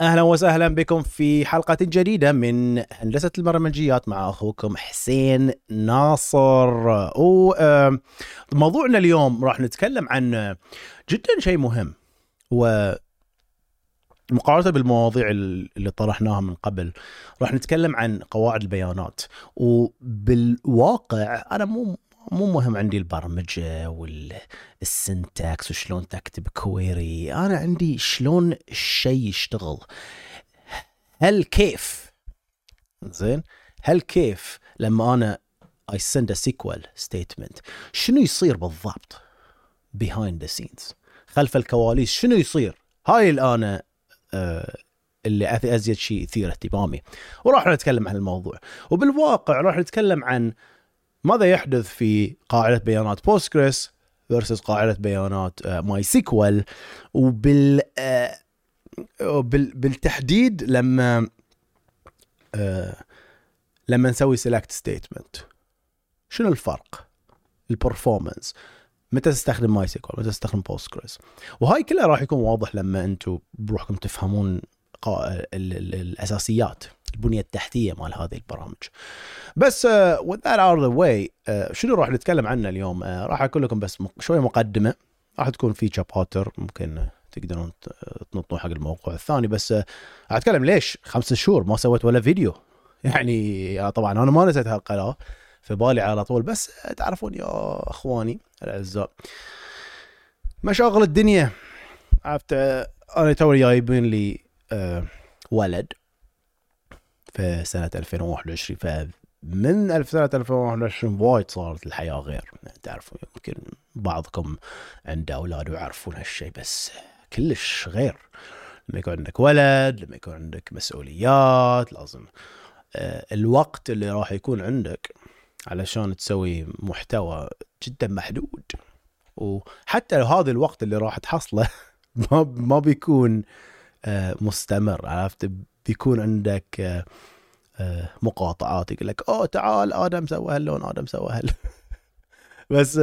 أهلا وسهلا بكم في حلقة جديدة من هندسة البرمجيات مع أخوكم حسين ناصر. وموضوعنا اليوم راح نتكلم عن جدا شيء مهم و مقارنة بالمواضيع اللي طرحناها من قبل راح نتكلم عن قواعد البيانات. وبالواقع أنا مو مو مهم عندي البرمجة والسنتكس وشلون تكتب كويري أنا عندي شلون الشيء يشتغل. هل كيف؟ زين؟ هل كيف لما أنا I send a SQL statement شنو يصير بالضبط behind the scenes خلف الكواليس شنو يصير؟ هاي الآن آه اللي أزيد شيء يثير اهتمامي. وراح نتكلم عن الموضوع. وبالواقع راح نتكلم عن ماذا يحدث في قاعدة بيانات Postgres versus قاعدة بيانات MySQL وبال آه، بالتحديد لما آه، لما نسوي select statement شنو الفرق؟ ال performance متى تستخدم MySQL متى تستخدم Postgres وهاي كلها راح يكون واضح لما أنتم بروحكم تفهمون الأساسيات. البنية التحتية مال هذه البرامج. بس that out of the way uh, شنو راح نتكلم عنه اليوم؟ uh, راح أقول لكم بس شوية مقدمة. راح تكون في شابتر ممكن تقدرون تنطون حق الموقع الثاني. بس أتكلم ليش؟ خمسة شهور ما سويت ولا فيديو يعني طبعا أنا ما نسيت هالقناة في بالي على طول. بس تعرفون يا أخواني الأعزاء مشاغل الدنيا. عرفت أنا توني جايبين لي ولد. في سنة 2021 فمن سنة 2021 وايد صارت الحياة غير. تعرفوا يمكن بعضكم عنده أولاد ويعرفون هالشيء بس كلش غير. لما يكون عندك ولد لما يكون عندك مسؤوليات لازم آه، الوقت اللي راح يكون عندك علشان تسوي محتوى جدا محدود. وحتى هذا الوقت اللي راح تحصله ما ما بيكون آه، مستمر عرفت؟ بيكون عندك آه، آه، مقاطعات يقول لك أوه تعال آدم سوى هاللون آدم سوى هال بس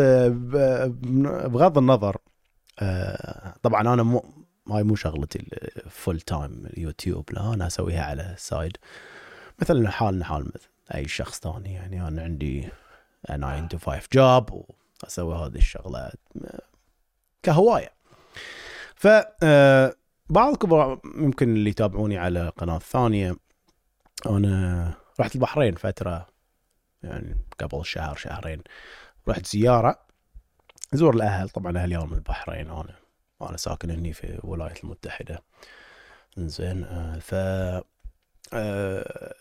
بغض النظر طبعا أنا مو هاي مو شغلتي ال full time YouTube لا أنا أسويها على side مثل حالنا حال مثل أي شخص ثاني يعني أنا عندي 9 to 5 job وأسوي هذه الشغلات كهواية. ف بعضكم يمكن اللي يتابعوني على قناة ثانية. أنا رحت البحرين فترة يعني قبل شهر شهرين. رحت زيارة. زور الأهل. طبعا أهلي من البحرين. أنا وأنا ساكن هني في الولايات المتحدة. زين آه، ف آه،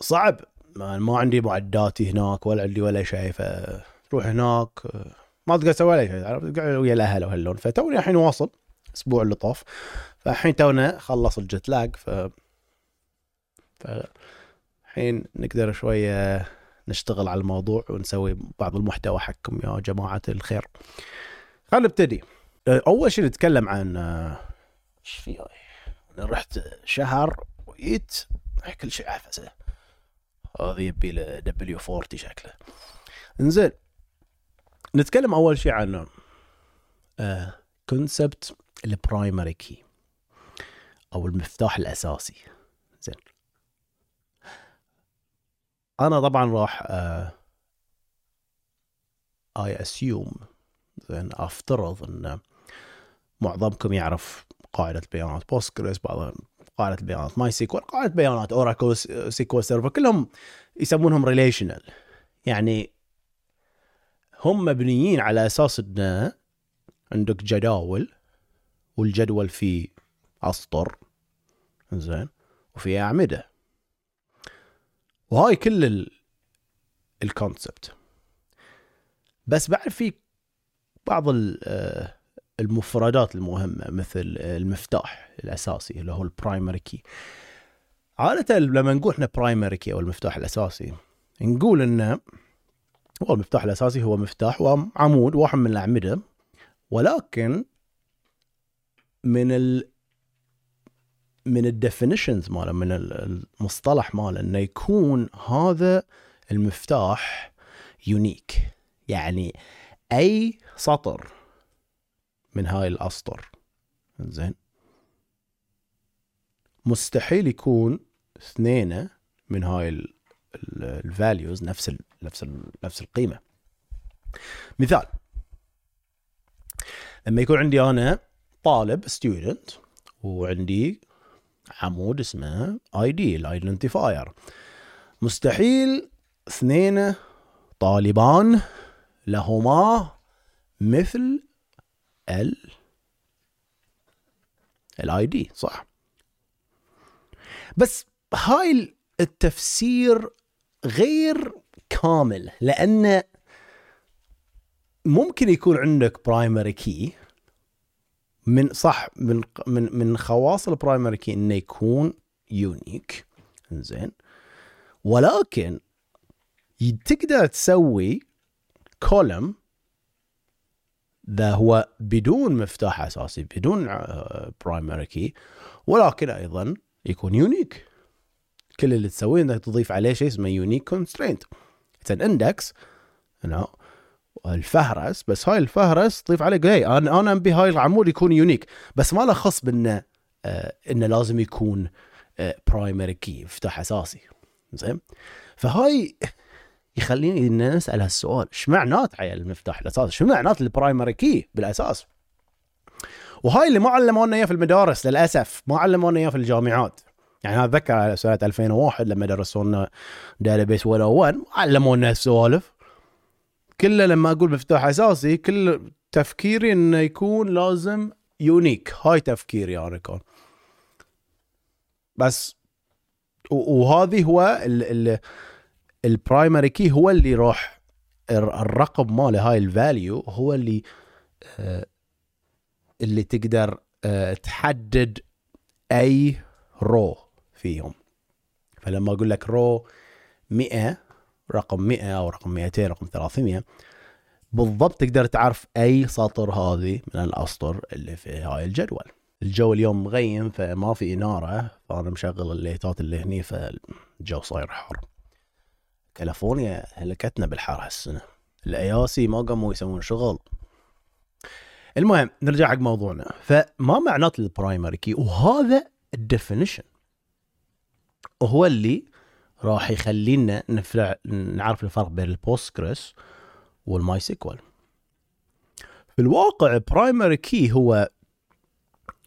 صعب. ما عندي معداتي هناك ولا عندي ولا شيء فتروح هناك. آه، ما تقدر تسوي ولا شيء. قاعد ويا الأهل وهاللون. فتوني الحين واصل. الأسبوع اللي طاف. فالحين تونا خلص الجت لاج ف فالحين نقدر شوية نشتغل على الموضوع ونسوي بعض المحتوى حقكم يا جماعة الخير. خلينا نبتدي. أول شيء نتكلم عن إيش في؟ رحت شهر وجيت كل شيء عفسه. هذه يبي له WD 40 شكله. إنزين نتكلم أول شيء عن concept ال primary key أو المفتاح الأساسي. زين. أنا طبعا راح I uh, assume زين أفترض إن معظمكم يعرف قاعدة بيانات Postgres بعض قاعدة بيانات MySQL قاعدة بيانات Oracle SQL Server كلهم يسمونهم relational يعني هم مبنيين على أساس إن عندك جداول والجدول فيه أسطر. زين وفي أعمدة. وهاي كل ال concept بس بعد في بعض آه، المفردات المهمة مثل المفتاح الأساسي اللي هو ال primary key عادة لما نقول إحنا primary key أو المفتاح الأساسي نقول انه هو المفتاح الأساسي هو مفتاح وعمود واحد من الأعمدة. ولكن من ال من ال definitions ماله من المصطلح ماله إنه يكون هذا المفتاح unique يعني أي سطر من هاي الأسطر. زين مستحيل يكون اثنين من هاي ال values نفس ال نفس ال نفس القيمة. مثال. لما يكون عندي أنا طالب student وعندي عمود اسمه ID ال identifier مستحيل اثنين طالبان لهما مثل ال ال ID صح. بس هاي التفسير غير كامل لأن ممكن يكون عندك primary key من صح من من من خواص ال primary key إنه يكون unique. زين ولكن تقدر تسوي column ذا هو بدون مفتاح أساسي بدون primary key ولكن أيضا يكون unique. كل اللي تسويه إنك تضيف عليه شيء اسمه unique constraint it's index الفهرس بس هاي الفهرس تضيف عليه هي أنا أنا ابي هاي العمود يكون unique بس ما له خص بأنه آه إنه لازم يكون آه primary key مفتاح أساسي. زين؟ فهاي يخليني ان نسال هالسؤال إيش معنات على المفتاح الأساسي؟ شو معنات ال primary key بالأساس؟ وهاي اللي ما علمونا إياه في المدارس للأسف ما علمونا إياه في الجامعات. يعني أتذكر سنة 2001 لما درسونا database 101 علمونا السوالف كله لما أقول مفتاح أساسي كل تفكيري إنه يكون لازم unique هاي تفكيري أنا كان بس وهذه هو ال primary key هو اللي راح الرقم ماله هاي ال value هو اللي آه، اللي تقدر آه، تحدد أي row فيهم. فلما أقول لك row 100 رقم 100 أو رقم 200 رقم 300 بالضبط تقدر تعرف أي سطر هذه من الأسطر اللي في هاي الجدول. الجو اليوم مغيم فما في إنارة فأنا مشغل الليتات اللي هني فالجو صاير حر. كاليفورنيا هلكتنا بالحر هالسنة. ال AC ما قاموا يسوون شغل. المهم نرجع حق موضوعنا. فما معنات ال primary key؟ وهذا ال definition. وهو اللي راح يخلينا نفرع نعرف الفرق بين ال Postgres وال MySQL في الواقع primary key هو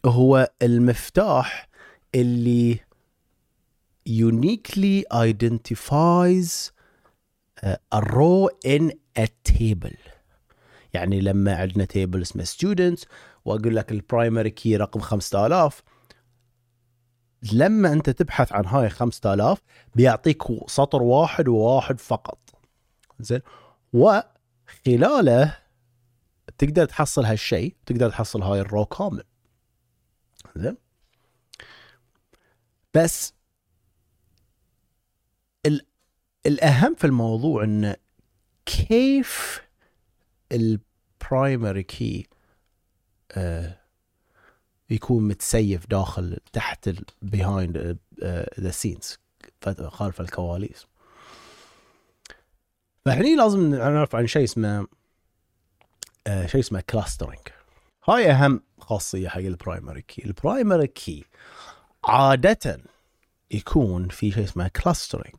هو المفتاح اللي uniquely identifies a row in a table. يعني لما عندنا table اسمه students وأقول لك ال primary key رقم 5000 لما أنت تبحث عن هاي 5000 بيعطيك سطر واحد وواحد فقط. زين؟ وخلاله تقدر تحصل هالشيء تقدر تحصل هاي ال row كامل. زين؟ بس الأهم في الموضوع إنه كيف ال primary key آه يكون متسيف داخل تحت behind the scenes خلف الكواليس. فهني لازم نعرف عن شيء اسمه uh, شيء اسمه clustering هاي أهم خاصية حق ال primary key ال primary key عادة يكون في شيء اسمه clustering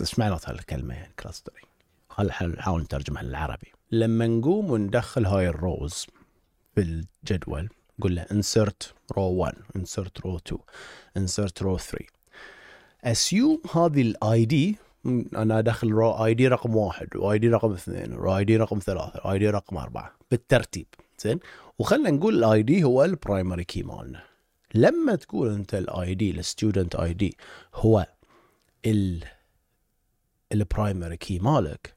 إيش معنات هالكلمه يعني clustering خل نحاول نترجمها للعربي. لما نقوم وندخل هاي ال rows في الجدول قول له insert row 1 insert row 2 insert row 3 assume هذه ال ID أنا أدخل row ID رقم واحد و ID رقم اثنين و ID رقم ثلاثة و ID رقم أربعة بالترتيب. زين؟ وخلنا نقول ال ID هو ال primary key مالنا. لما تقول أنت ال ID ال student ID هو ال ال primary key مالك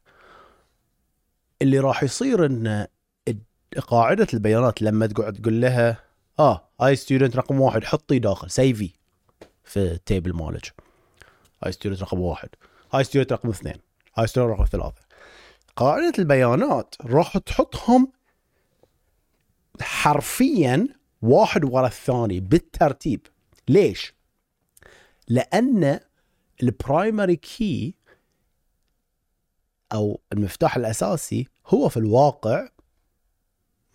اللي راح يصير ان قاعدة البيانات لما تقعد تقول لها آه هاي student رقم واحد حطي داخل save في ال table مالك. هاي student رقم واحد هاي student رقم اثنين هاي student رقم ثلاثة. قاعدة البيانات راح تحطهم حرفيا واحد ورا الثاني بالترتيب. ليش؟ لأن ال primary key أو المفتاح الأساسي هو في الواقع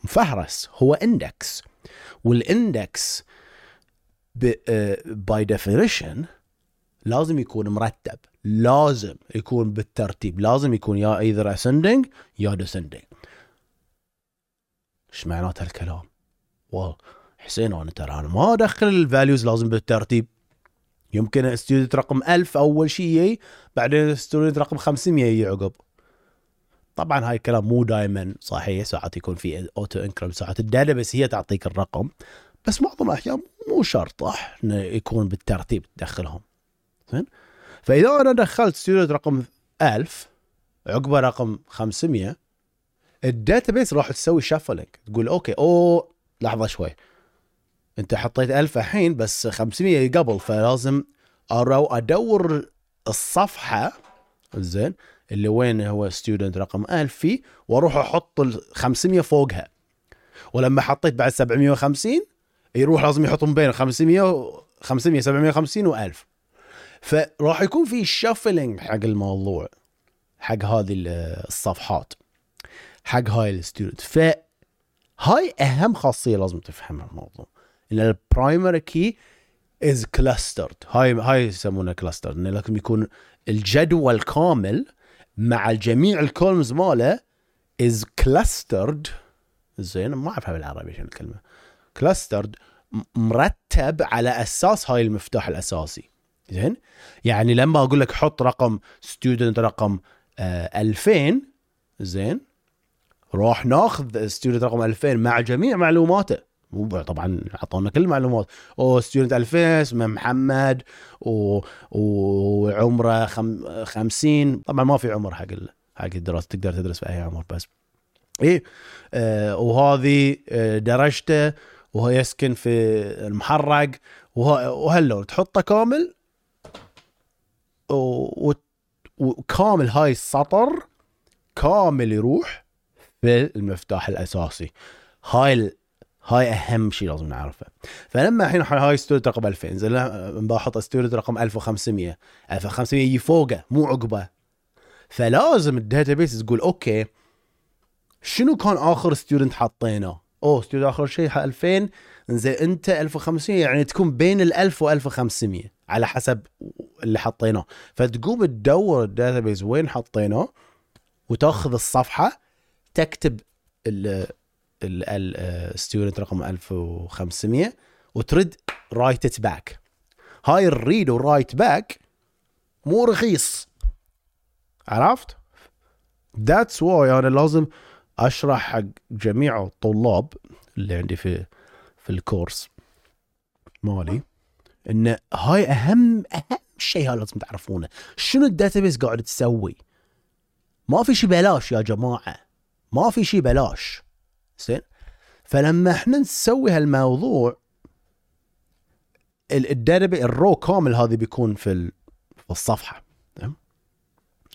مفهرس هو index وال index by definition لازم يكون مرتب لازم يكون بالترتيب لازم يكون يا either ascending يا descending إيش معنات هالكلام؟ والله حسين أنا ترى أنا ما أدخل ال values لازم بالترتيب. يمكن student رقم 1000 أول شيء يجي بعدين student رقم 500 يجي عقب. طبعا هاي الكلام مو دائما صحيح ساعات يكون في auto increment ساعات ال database هي تعطيك الرقم بس معظم الأحيان مو شرط صح يكون بالترتيب تدخلهم. زين؟ فإذا أنا دخلت student رقم 1000 عقبه رقم 500 ال database راح تسوي shuffling تقول okay أو لحظة شوي. أنت حطيت 1000 الحين بس 500 قبل فلازم أدور الصفحة زين؟ اللي وين هو ستودنت رقم 1000 فيه وأروح أحط ال 500 فوقها. ولما حطيت بعد 750 يروح لازم يحطهم بين 500 500 750 و1000 فراح يكون في شفلنج حق الموضوع حق هذه الصفحات حق هاي ال student فهاي أهم خاصية لازم تفهمها الموضوع إن ال primary key is clustered هاي هاي يسمونها clustered انه لازم يكون الجدول كامل مع جميع ال columns ماله is clustered زين ما اعرفها بالعربي شنو الكلمة. clustered مرتب على أساس هاي المفتاح الأساسي. زين؟ يعني لما أقول لك حط رقم student رقم آه 2000 زين راح ناخذ student رقم 2000 مع جميع معلوماته. طبعا أعطونا كل المعلومات. أو student 2000 اسمه محمد و... وعمره خم... 50 طبعا ما في عمر حق. حق الدراسة تقدر تدرس في أي عمر بس. إيه؟ آه وهذه آه درجته وهو يسكن في المحرق. وهاللون تحطه كامل. و... وكامل هاي السطر كامل يروح في المفتاح الأساسي. هاي هاي أهم شيء لازم نعرفه. فلما الحين هاي student رقم 2000 زين بحط student رقم 1500 1500 يجي فوقه مو عقبه. فلازم ال database تقول okay شنو كان آخر student حطيناه؟ أوه student آخر شيء 2000 زين أنت 1500 يعني تكون بين ال 1000 و 1500 على حسب اللي حطيناه. فتقوم تدور ال database وين حطيناه وتاخذ الصفحة تكتب ال student رقم 1500 وترد write it back هاي ال read و write back مو رخيص. عرفت؟ that's why أنا لازم أشرح حق جميع الطلاب اللي عندي في في الكورس مالي إن هاي أهم أهم شيء لازم تعرفونه. شنو ال database قاعد تسوي؟ ما في شيء بلاش يا جماعة. ما في شيء بلاش. زين. فلما إحنا نسوي هالموضوع ال data ال row كامل هذا بيكون في الصفحة. تمام؟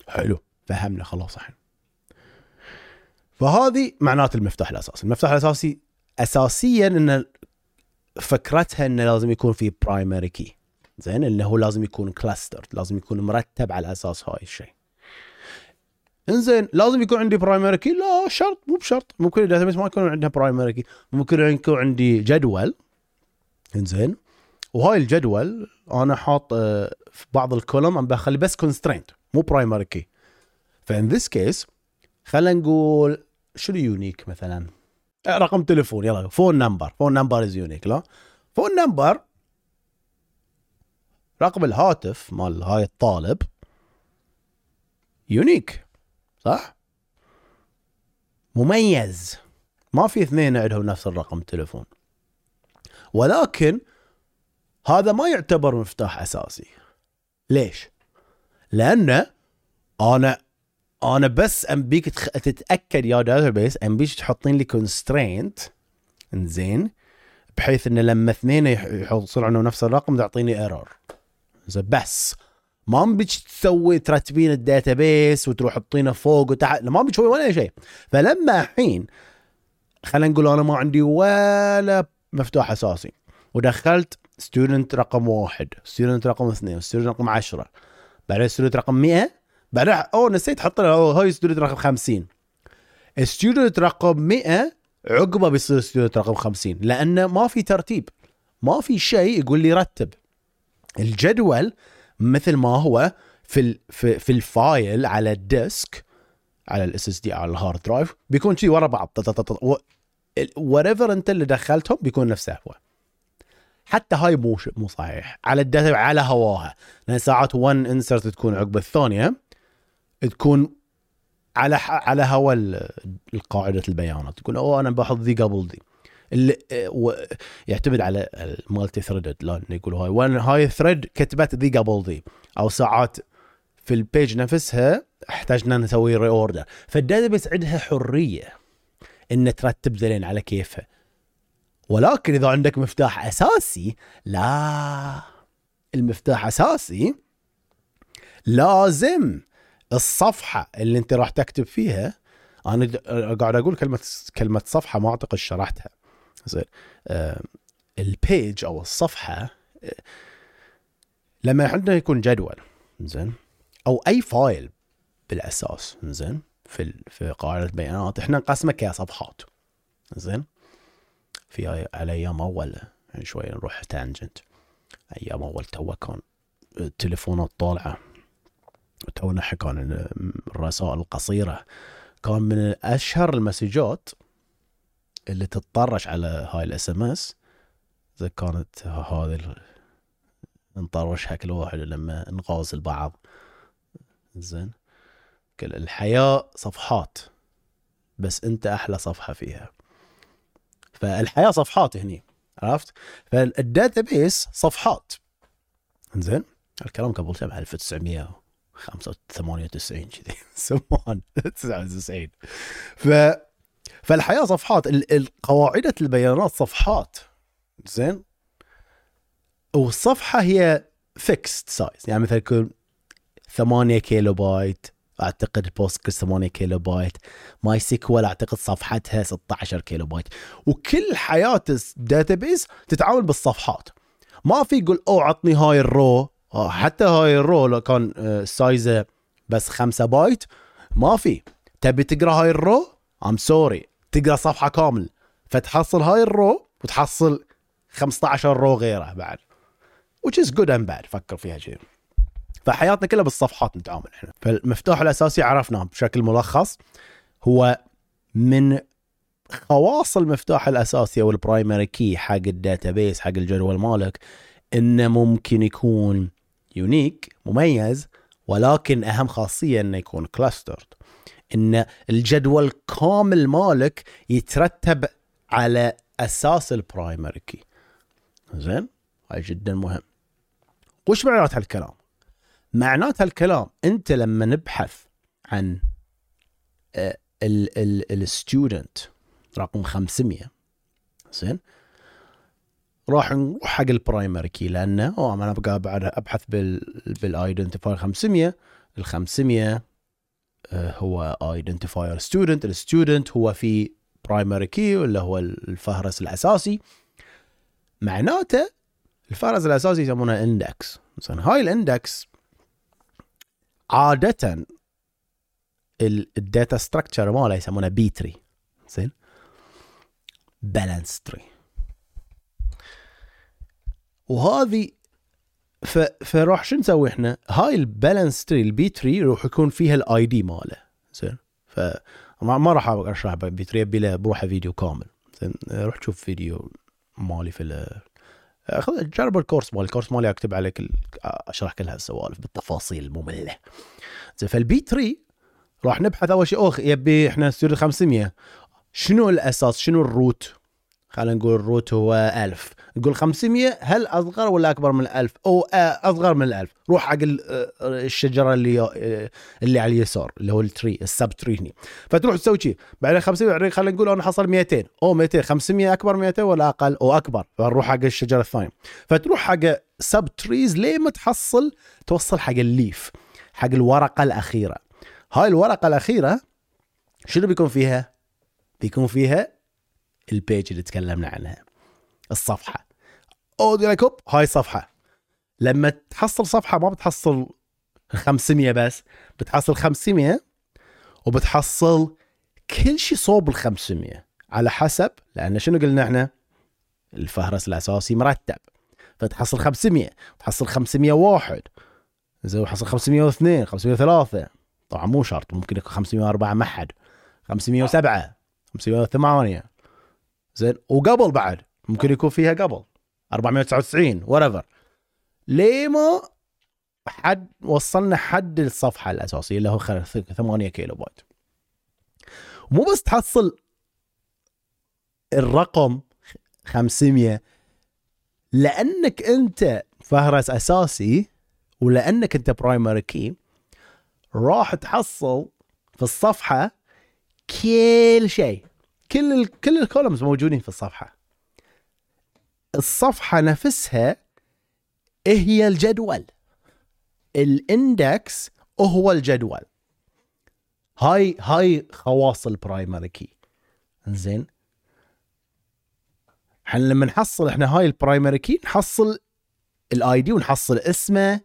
حلو. فهمنا خلاص الحين. فهذه معنات المفتاح الأساسي. المفتاح الأساسي اساسيا إن فكرتها إنه لازم يكون في primary key زين؟ إنه هو لازم يكون cluster لازم يكون مرتب على أساس هاي الشيء. انزين لازم يكون عندي primary key لا شرط مو بشرط. ممكن ال database ما يكون عندها primary key ممكن يكون عندي جدول. انزين. وهاي الجدول أنا حاط آه، في بعض ال column عم بخلي بس constraint مو primary key ف in this case خلينا نقول شنو unique مثلا؟ آه، رقم تليفون يلا phone number phone number is unique لا؟ phone number رقم الهاتف مال هاي الطالب unique صح؟ مميز. ما في اثنين عندهم نفس الرقم تليفون. ولكن هذا ما يعتبر مفتاح أساسي. ليش؟ لأنه أنا أنا بس أبيك تتأكد يا database أبيك تحطين لي constraint إنزين. بحيث انه لما اثنين يحصلون عنه نفس الرقم تعطيني error بس. ما بيك تسوي ترتبين الداتابيس وتروح تحطينه فوق وتحت ما بيك تسوي ولا شيء. فلما الحين خلينا نقول أنا ما عندي ولا مفتاح أساسي ودخلت student رقم واحد student رقم اثنين student رقم عشرة بعدين student رقم 100 بعدين أوه نسيت له هاي student رقم 50 student رقم 100 عقبه بيصير student رقم 50 لأنه ما في ترتيب ما في شيء يقول لي رتب. الجدول مثل ما هو في في, في ال file على ال disk على ال SSD على ال hard drive بيكون شيء ورا بعض. whatever انت اللي دخلتهم بيكون نفسه هو. حتى هاي مو مو صحيح. على ال data على هواها. لأن ساعات 1 insert تكون عقب الثانية تكون على على هوا القاعدة البيانات. تقول أوه أنا بحط ذي قبل ذي اللي يعتمد على ال multi-threaded لأن يقولوا هاي. وأن هاي thread كتبت ذي قبل ذي أو ساعات في ال page نفسها احتاجنا نسوي reorder فال data عندها حرية إن ترتب ذلين على كيفها. ولكن إذا عندك مفتاح أساسي لا المفتاح أساسي لازم الصفحة اللي أنت راح تكتب فيها أنا قاعد أقول كلمة كلمة صفحة ما أعتقد شرحتها. زين آه ال page أو الصفحة آه لما عندنا يكون جدول زين؟ أو أي file بالأساس زين؟ في في قاعدة بيانات إحنا نقسمه كصفحات زين؟ في على أيام أول يعني شوي نروح tangent أيام أول تو كان التليفونات طالعة تونا حكى عن الرسائل القصيرة كان من أشهر المسجات اللي تتطرش على هاي ال SMS إذا كانت هذه نطرشها كل واحد لما نغازل بعض زين. الحياة صفحات بس أنت أحلى صفحة فيها. فالحياة صفحات هني عرفت؟ فال database صفحات. زين. الكلام قبل كم 1998 كذي. سمان 99 ف فالحياة صفحات قواعد البيانات صفحات. زين؟ والصفحة هي fixed size يعني مثلا يكون 8 كيلو بايت أعتقد Postgres 8 كيلو بايت MySQL أعتقد صفحتها 16 كيلو بايت وكل حياة ال database تتعامل بالصفحات. ما في يقول أوه عطني هاي ال row. آه، حتى هاي ال row لو كان size ه بس 5 بايت ما في. تبي تقرأ هاي ال row؟ ام sorry تقرأ صفحة كامل. فتحصل هاي ال row وتحصل 15 row غيره بعد. Which is good and bad. فكر فيها شيء فحياتنا كلها بالصفحات نتعامل إحنا. فالمفتاح الأساسي عرفناه بشكل ملخص. هو من خواص المفتاح الأساسي أو ال primary key حق ال database حق الجدول مالك إنه ممكن يكون unique مميز ولكن أهم خاصية إنه يكون clustered إن الجدول كامل مالك يترتب على أساس ال primary key زين؟ هاي جدا مهم. وش معنات هالكلام؟ معنات هالكلام أنت لما نبحث عن ال student رقم 500 زين؟ راح نروح حق ال primary key لأنه أنا بعد أبحث بال بال identifier 500 ال 500 هو identifier student ال student هو في primary key اللي هو الفهرس الأساسي. معناته الفهرس الأساسي يسمونه index مثلا هاي ال index عادة ال data structure ماله يسمونه B-tree زين؟ balanced tree وهذه. فراح شو نسوي إحنا؟ هاي ال balanced tree ال B-tree راح يكون فيها ال ID ماله. زين؟ ف ما راح اشرح B-tree أبي له بروحه فيديو كامل. زين؟ روح شوف فيديو مالي في. خذ جرب ال course مالي ال course مالي أكتب عليك ال... أشرح كل هالسوالف بالتفاصيل المملة. زين؟ فال B-tree راح نبحث أول شيء اوه يبي إحنا student 500 شنو الأساس؟ شنو ال root؟ خلينا نقول ال root هو 1000 نقول 500 هل أصغر ولا أكبر من 1000 أو أصغر من 1000 روح حق الشجرة اللي اللي على اليسار اللي هو ال tree ال sub tree هني. فتروح تسوي شيء بعدين 500 خلينا نقول أنا حصل 200 أو 200 500 أكبر من 200 ولا أقل؟ أو أكبر. فنروح حق الشجرة الثانية. فتروح حق sub trees لين ما تحصل توصل حق ال leaf حق الورقة الأخيرة. هاي الورقة الأخيرة شنو بيكون فيها؟ بيكون فيها البيج اللي تكلمنا عنها. الصفحة. أو لك هوب هاي صفحة. لما تحصل صفحة ما بتحصل 500 بس بتحصل 500 وبتحصل كل شيء صوب ال 500 على حسب لأن شنو قلنا إحنا؟ الفهرس الأساسي مرتب. فتحصل 500 تحصل 501 زين تحصل 502 503 طبعا مو شرط ممكن يكون 504 ما حد. 507 508 زين. وقبل بعد ممكن يكون فيها قبل. 499 وريفر ليه ما حد وصلنا حد الصفحة الأساسية اللي هو 8 كيلو بايت. مو بس تحصل الرقم 500 لأنك أنت فهرس أساسي ولأنك أنت primary key راح تحصل في الصفحة كل شيء. كل ال كل ال columns موجودين في الصفحه الصفحه نفسها هي الجدول ال index هو الجدول هاي هاي خواص ال primary key زين إحنا لما نحصل إحنا هاي ال primary key نحصل ال ID ونحصل اسمه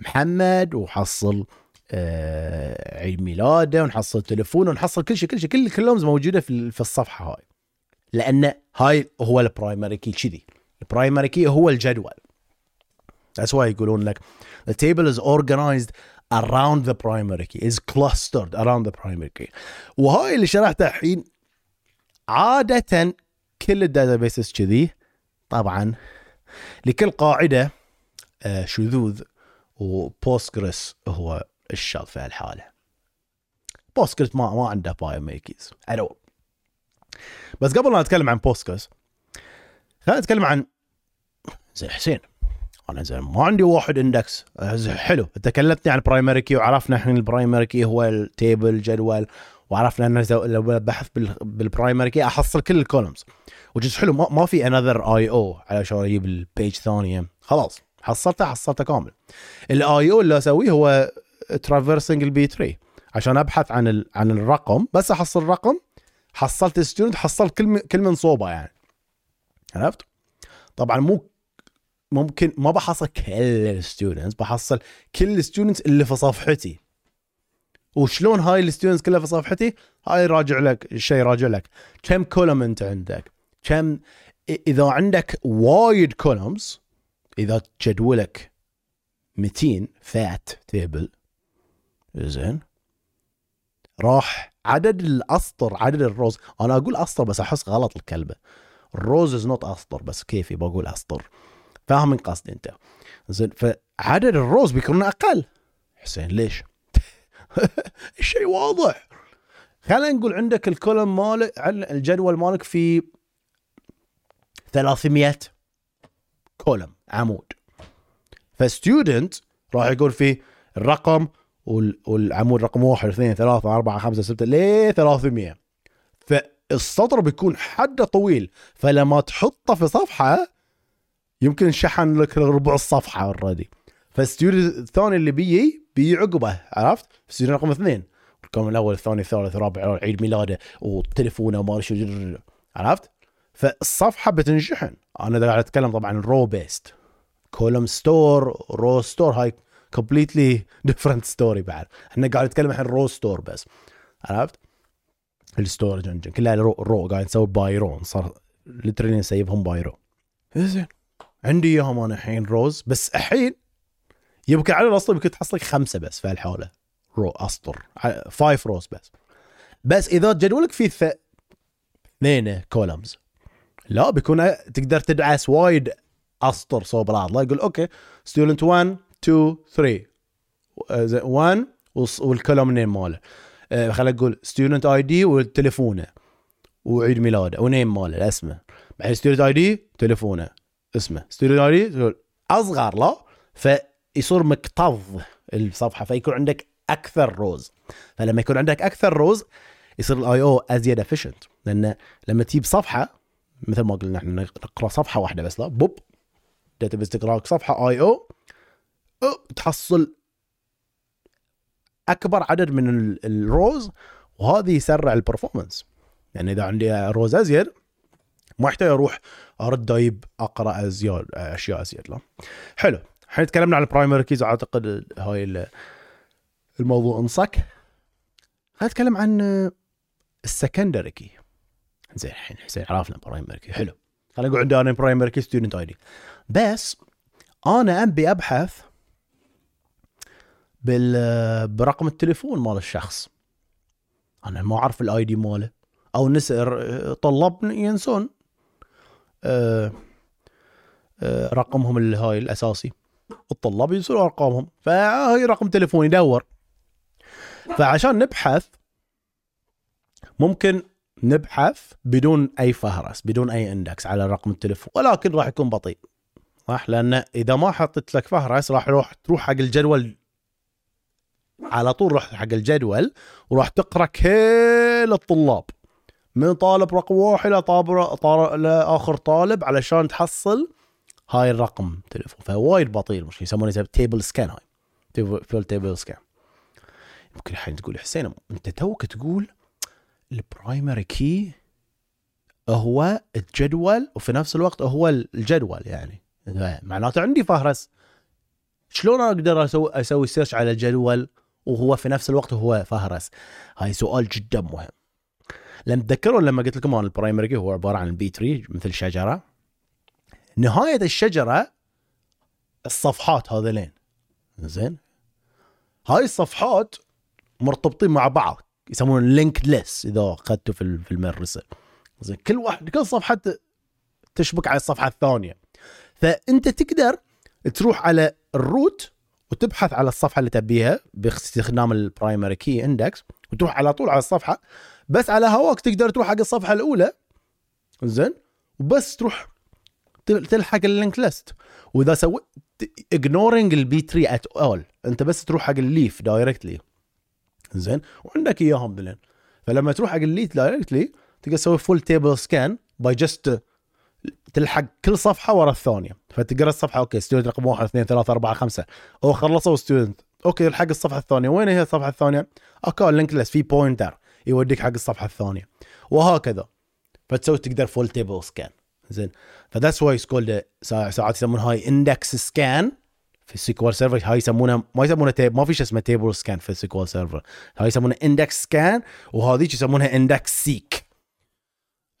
محمد وحصل آه عيد ميلاده ونحصل تليفونه ونحصل كل شيء كل شيء كل كلهم موجودة في الصفحة هاي. لأن هاي هو ال primary key كذي. ال primary key هو الجدول. That's why يقولون لك the table is organized around the primary key is clustered around the primary key. وهاي اللي شرحتها الحين عادة كل ال databases كذي طبعا لكل قاعدة آه، شذوذ و Postgres هو الشاذ في الحالة Postgres ما ما عنده primary keys ألو بس قبل ما نتكلم عن Postgres خلينا نتكلم عن زين حسين. أنا زين ما عندي واحد index حلو. أنت كلمتني عن ال primary key وعرفنا إحنا ال primary key هو ال table جدول وعرفنا ان لو بحث بال primary key أحصل كل ال columns which is حلو. ما في another I/O علشان أجيب ال page ثانية. خلاص حصلته حصلته كامل. ال I/O اللي أسويه هو traversing ال B-tree عشان أبحث عن ال... عن الرقم بس أحصل الرقم. حصلت student حصلت كل كل من صوبة يعني. عرفت؟ طبعا مو ممكن ما بحصل كل ال students بحصل كل ال students اللي في صفحتي. وشلون هاي ال students كلها في صفحتي؟ هاي راجع لك الشيء راجع لك. كم column أنت عندك؟ كم إذا عندك وايد columns إذا جدولك 200 fat table زين. راح عدد الأسطر عدد ال rows. أنا أقول أسطر بس أحس غلط الكلمة. ال rows is not أسطر بس كيفي بقول أسطر. فاهم من قصدي أنت. زين فعدد الروز بيكون أقل. حسين ليش؟ الشيء واضح. خلينا نقول عندك الكولوم مالك الجدول مالك في 300 كولوم عمود. فستودنت راح يقول فيه الرقم والعمود رقم واحد اثنين ثلاثة أربعة خمسة ستة ليه 300 فالسطر بيكون حده طويل فلما تحطه في صفحة يمكن شحن لك ربع الصفحة already فال student الثاني اللي بيجي بيجي عقبه عرفت؟ student رقم اثنين. ال column الأول الثاني الثالث الرابع عيد ميلاده وتليفونه وما شو عرفت؟ فالصفحة بتنشحن. أنا قاعد أتكلم طبعا row based column store row store هاي completely different story بعد. إحنا قاعد نتكلم الحين row store بس. عرفت؟ ال storage engine كلها row, row قاعد نسوي by row صار literally ن save هم by row زين. عندي إياهم أنا الحين rows بس الحين يمكن على الأصل يمكن تحصل لك خمسة بس في الحاله row أسطر. Five rows بس. بس إذا جدولك فيه اثنين columns لا بيكون تقدر تدعس وايد أسطر صوب بعض لا يقول أوكي student 1 2 3 1 وال column name ماله. آه، خلينا نقول student ID وتليفونه وعيد ميلاده. و name ماله اسمه. بعدين student ID تليفونه اسمه. student ID أصغر لا؟ فيصير مكتظ الصفحة فيكون عندك أكثر rows فلما يكون عندك أكثر rows يصير ال I/O أزيد efficient لأن لما تجيب صفحة مثل ما قلنا إحنا نقرأ صفحة واحدة بس لا؟ بوب. داتا تقرا صفحة I/O تحصل أكبر عدد من ال rows وهذه يسرع ال performance يعني إذا عندي rows أزيد ما يحتاج أروح أرد أجيب أقرأ أزيد أشياء أزيد لا. حلو. الحين تكلمنا عن ال primary keys أعتقد هاي الموضوع انصك. خلينا نتكلم عن ال secondary key زين الحين حسين عرفنا primary key حلو. خلينا نقول عندي أنا primary key student ID بس أنا أبي أبحث برقم التليفون مال الشخص. أنا ما اعرف ال ID ماله. أو نسأل طلاب ينسون. أه أه رقمهم اللي هاي الأساسي. الطلاب ينسون أرقامهم. فهي رقم تليفون يدور. فعشان نبحث ممكن نبحث بدون أي فهرس بدون أي index على رقم التليفون. ولكن راح يكون بطيء. صح؟ لأن إذا ما حطيت لك فهرس راح يروح تروح حق الجدول على طول رحت حق الجدول وراح تقرأ كل الطلاب. من طالب رقم واحد إلى طالب لآخر طالب علشان تحصل هاي الرقم تليفون. فوايد بطيء المشكلة. يسمونه table scan هاي. full table scan يمكن الحين تقول حسين أنت توك تقول ال primary key هو الجدول وفي نفس الوقت هو الجدول يعني. معناته عندي فهرس. شلون أقدر أسوي أسوي search على الجدول وهو في نفس الوقت هو فهرس. هاي سؤال جدا مهم. لما تذكرون لما قلت لكم أن ال primary هو عبارة عن ال B-tree مثل شجرة؟ نهاية الشجرة الصفحات هذولين زين. هاي الصفحات مرتبطين مع بعض يسمون linked list إذا أخذته في في المدرسة. زين كل واحد كل صفحة تشبك على الصفحة الثانية. فأنت تقدر تروح على ال root وتبحث على الصفحة اللي تبيها باستخدام ال primary key index وتروح على طول على الصفحة بس على هواك تقدر تروح حق الصفحة الأولى زين؟ وبس تروح تلحق ال linked list. وإذا سويت ignoring ال B-tree at all أنت بس تروح حق ال leaf directly زين؟ وعندك إياهم هذلين فلما تروح حق ال leaf directly تقدر تسوي full table scan by just تلحق كل صفحة ورا الثانية. فتقرأ الصفحة أوكي student رقم واحد اثنين ثلاثة أربعة خمسة. أو خلصوا student أوكي الحق الصفحة الثانية. وين هي الصفحة الثانية؟ أوكي ال linked list في pointer يوديك حق الصفحة الثانية. وهكذا. فتسوي تقدر full table scan زين. ف that's why it's called ساعات يسمون هاي index scan في ال SQL Server هاي يسمونها ما يسمونها table ما في شيء اسمه table scan في ال SQL Server هاي يسمونها index scan وهذيك يسمونها index seek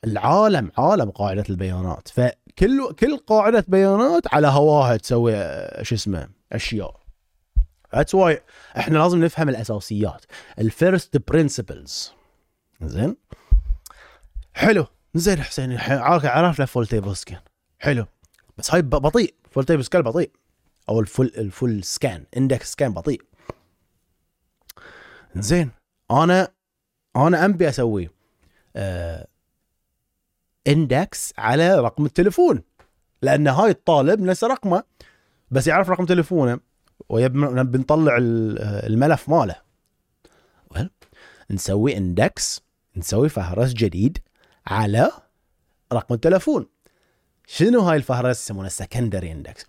العالم عالم قاعدة البيانات. فكل كل قاعدة بيانات على هواها تسوي شو اسمه أشياء. That's why إحنا لازم نفهم الأساسيات. ال first principles زين؟ حلو. زين حسين عرفنا full table scan حلو. بس هاي بطيء. full table scan بطيء. أو ال full ال full scan index scan بطيء. زين. أنا أنا أبي أسوي آه index على رقم التليفون لأن هاي الطالب نفس رقمه بس يعرف رقم تليفونه وبنطلع الملف ماله. نسوي index نسوي فهرس جديد على رقم التليفون. شنو هاي الفهرس؟ يسمونها secondary index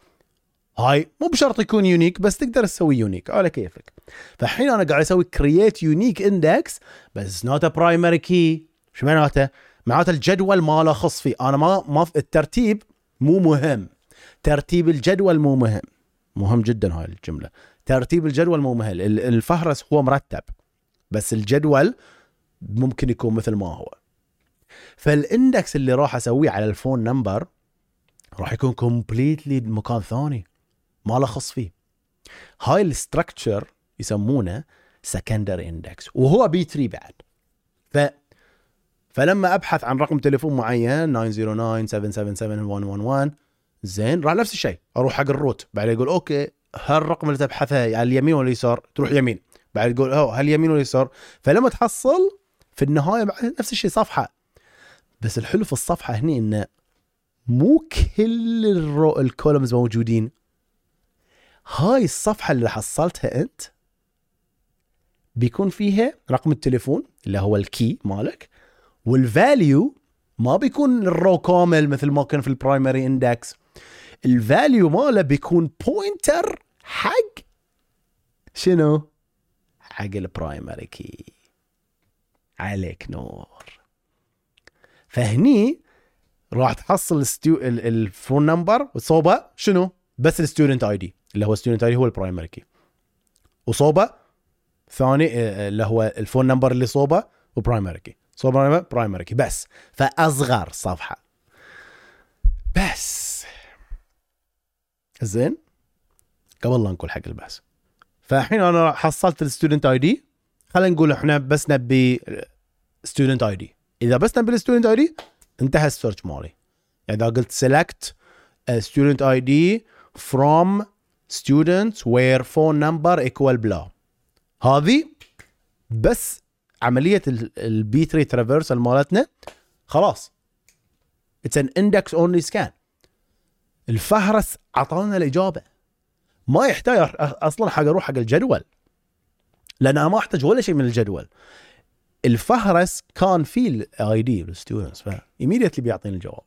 هاي مو بشرط يكون unique بس تقدر تسوي unique على كيفك. فالحين أنا قاعد أسوي create unique index بس not primary key شو معناته؟ معناته الجدول ما له خص فيه. أنا ما ما الترتيب مو مهم. ترتيب الجدول مو مهم. مهم جدا هاي الجملة. ترتيب الجدول مو مهم. الفهرس هو مرتب. بس الجدول ممكن يكون مثل ما هو. فال index اللي راح أسويه على ال phone number راح يكون completely مكان ثاني. ما له خص فيه. هاي ال structure يسمونه secondary index وهو بي 3 بعد. ف فلما أبحث عن رقم تليفون معين 909 777 111 زين راح نفس الشيء. أروح حق ال root. بعدين يقول أوكي هالرقم اللي تبحثه على اليمين ولا اليسار؟ تروح يمين. بعد تقول أوه هل يمين ولا يسار؟ فلما تحصل في النهاية نفس الشيء صفحة. بس الحلو في الصفحة هني إنه مو كل ال row ال columns موجودين. هاي الصفحة اللي حصلتها أنت بيكون فيها رقم التليفون اللي هو ال key مالك وال value ما بيكون ال row كامل مثل ما كان في ال primary index ال value ماله بيكون pointer حق شنو؟ حق ال primary key عليك نور. فهني راح تحصل ال stu- ال phone number وصوبة شنو؟ بس ال student ID اللي هو ال student ID هو ال primary key وصوبة ثاني آه، اللي هو ال phone number اللي صوبة و primary key صوبه primary key بس. فأصغر صفحة. بس. زين. قبل لا نقول حق البحث. فالحين أنا حصلت ال student ID خلينا نقول إحنا بس نبي student ID إذا بس نبي ال student ID انتهى ال search مالي. يعني إذا قلت select student ID from students where phone number equal بلا هذه بس عملية ال B-tree traversal مالتنا خلاص. it's an index only scan الفهرس عطانا الإجابة. ما يحتاج أصلا حق أروح حق الجدول. لأن أنا ما أحتاج ولا شيء من الجدول. الفهرس كان فيه ال ID لل students ف immediately بيعطيني الجواب.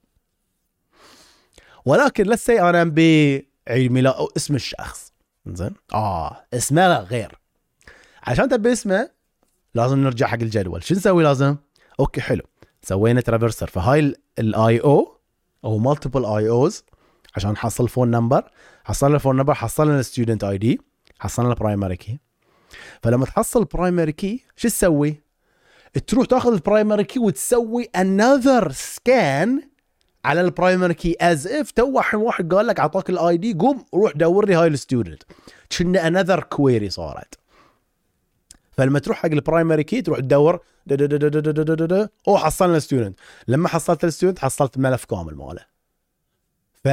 ولكن لسه أنا أبي عيد ميلاد أو اسم الشخص. زين آه اسمه غير. عشان تبي اسمه لازم نرجع حق الجدول. شو نسوي لازم؟ okay حلو. سوينا traversal فهاي ال I/O أو multiple I/Os عشان نحصل phone number حصلنا ال phone number حصلنا ال student ID حصلنا ال primary key فلما تحصل ال primary key شو تسوي؟ تروح تاخذ ال primary key وتسوي another scan على ال primary key as if تو واحد قال لك أعطاك ال ID قوم روح دور لي هاي ال student كنه another query صارت. فلما تروح حق ال primary key تروح تدور أو حصلنا ال student لما حصلت ال student حصلت الملف كامل ماله. ف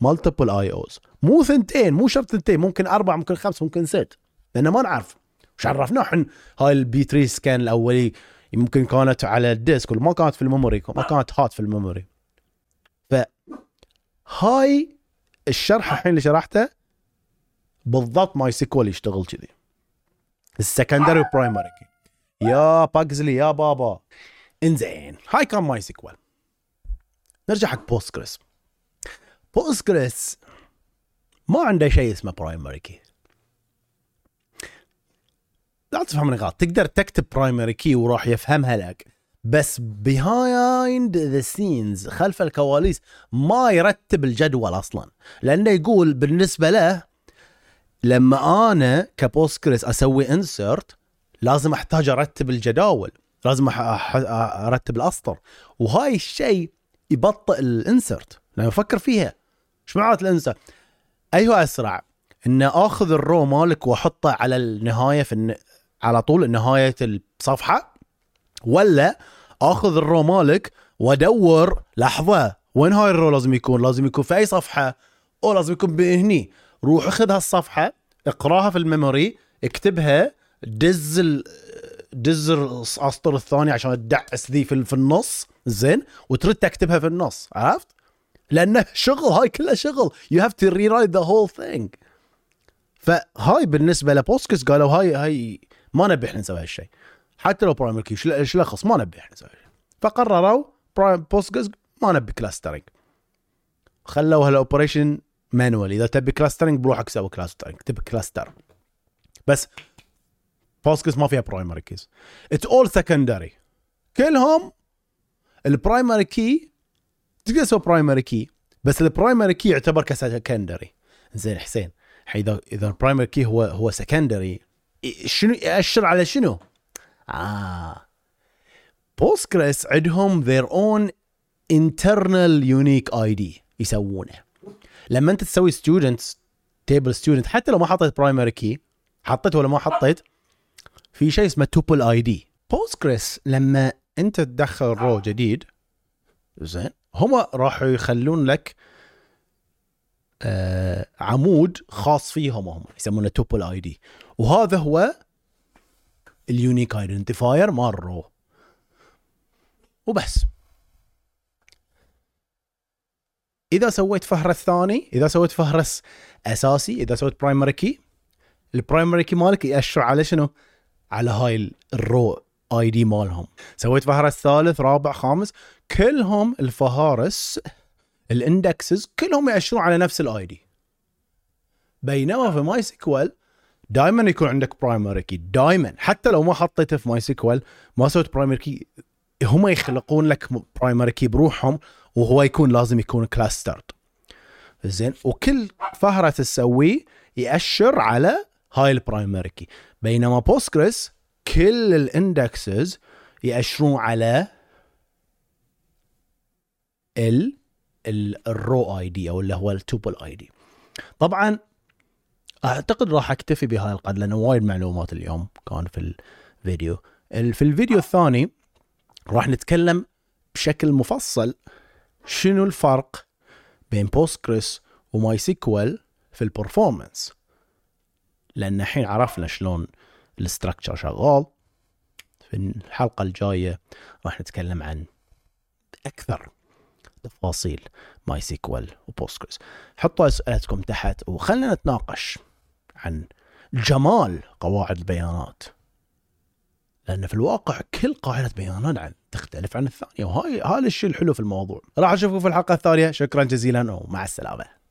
multiple I/Os مو ثنتين مو شرط ثنتين ممكن أربع ممكن خمس ممكن ست. لأن ما نعرف. وش عرفنا إحنا. هاي ال B-tree scan الأولي يمكن كانت على ال disk ما كانت في ال memory ما كانت hot في ال memory. ف هاي الشرح الحين اللي شرحته بالضبط MySQL يشتغل كذي. ال secondary primary يا basically يا بابا. إنزين هاي كان MySQL. نرجع حق Postgres Postgres ما عنده شيء اسمه primary key لا تفهمني غلط تقدر تكتب primary key وراح يفهمها لك. بس behind the scenes خلف الكواليس ما يرتب الجدول أصلا. لأنه يقول بالنسبة له لما آنا ك Postgres أسوي insert لازم أحتاج أرتب الجداول لازم أرتب الأسطر. وهاي الشيء يبطئ ال insert لما أفكر فيها. إيش معنات ال insert اي هو أسرع. إن آخذ ال row مالك وأحطه على النهاية في على طول نهايه الصفحة ولا آخذ ال row مالك وأدور لحظة وين هاي ال row لازم يكون؟ لازم يكون في أي صفحة؟ أو لازم يكون هني روح خذ هالصفحه اقراها في ال memory اكتبها دز دز الأسطر الثاني عشان تدعس ذي في, النص زين وترد تكتبها في النص عرفت؟ لأنه شغل هاي كلها شغل. you have to rewrite the whole thing فهاي بالنسبة ل Postgres قالوا هاي هاي ما نبي إحنا نسوي هالشيء. حتى لو primary key إيش لخص ما نبي إحنا نسوي. فقرروا Postgres ما نبي clustering خلوا هال operation manual إذا تبي clustering بروح سوي clustering تبي cluster بس Postgres ما فيها primary keys it's all secondary كلهم ال primary key تقدر تسوي primary key بس ال primary key يعتبر ك secondary زين حسين إذا إذا ال primary key هو هو secondary شنو يأشر على شنو؟ آه. Postgres عندهم their own internal unique ID يسوونه. لما انت تسوي student table student حتى لو ما حطيت primary key حطيت ولا ما حطيت في شيء اسمه tuple ID Postgres لما انت تدخل row جديد زين هم راح يخلون لك آه عمود خاص فيهم هم يسمونه tuple ID وهذا هو ال unique identifier مال ال row وبس. إذا سويت فهرس ثاني إذا سويت فهرس أساسي إذا سويت primary key ال primary key مالك يأشر على شنو؟ على هاي ال row ID مالهم. سويت فهرس ثالث رابع خامس كلهم الفهارس ال indexes كلهم يأشرون على نفس ال ID بينما في MySQL دائما يكون عندك primary key دائما حتى لو ما حطيته في MySQL ما سويت primary key هم يخلقون لك primary key بروحهم وهو يكون لازم يكون clustered زين؟ وكل فهرس تسويه يأشر على هاي ال primary key بينما Postgres كل ال indexes يأشرون على ال ال row ID أو اللي هو ال tuple ID طبعا أعتقد راح أكتفي بهاي القدر لأنه وايد معلومات اليوم كان في الفيديو في الفيديو الثاني راح نتكلم بشكل مفصل شنو الفرق بين Postgres و MySQL في ال performance لأن الحين عرفنا شلون ال structure شغال. في الحلقة الجاية راح نتكلم عن أكثر تفاصيل MySQL و Postgres حطوا أسئلتكم تحت وخلنا نتناقش عن جمال قواعد البيانات. لأن في الواقع كل قاعدة بيانات عن تختلف عن الثانية وهاي هذا الشيء الحلو في الموضوع. راح أشوفكم في الحلقة الثانية. شكرا جزيلا ومع السلامة.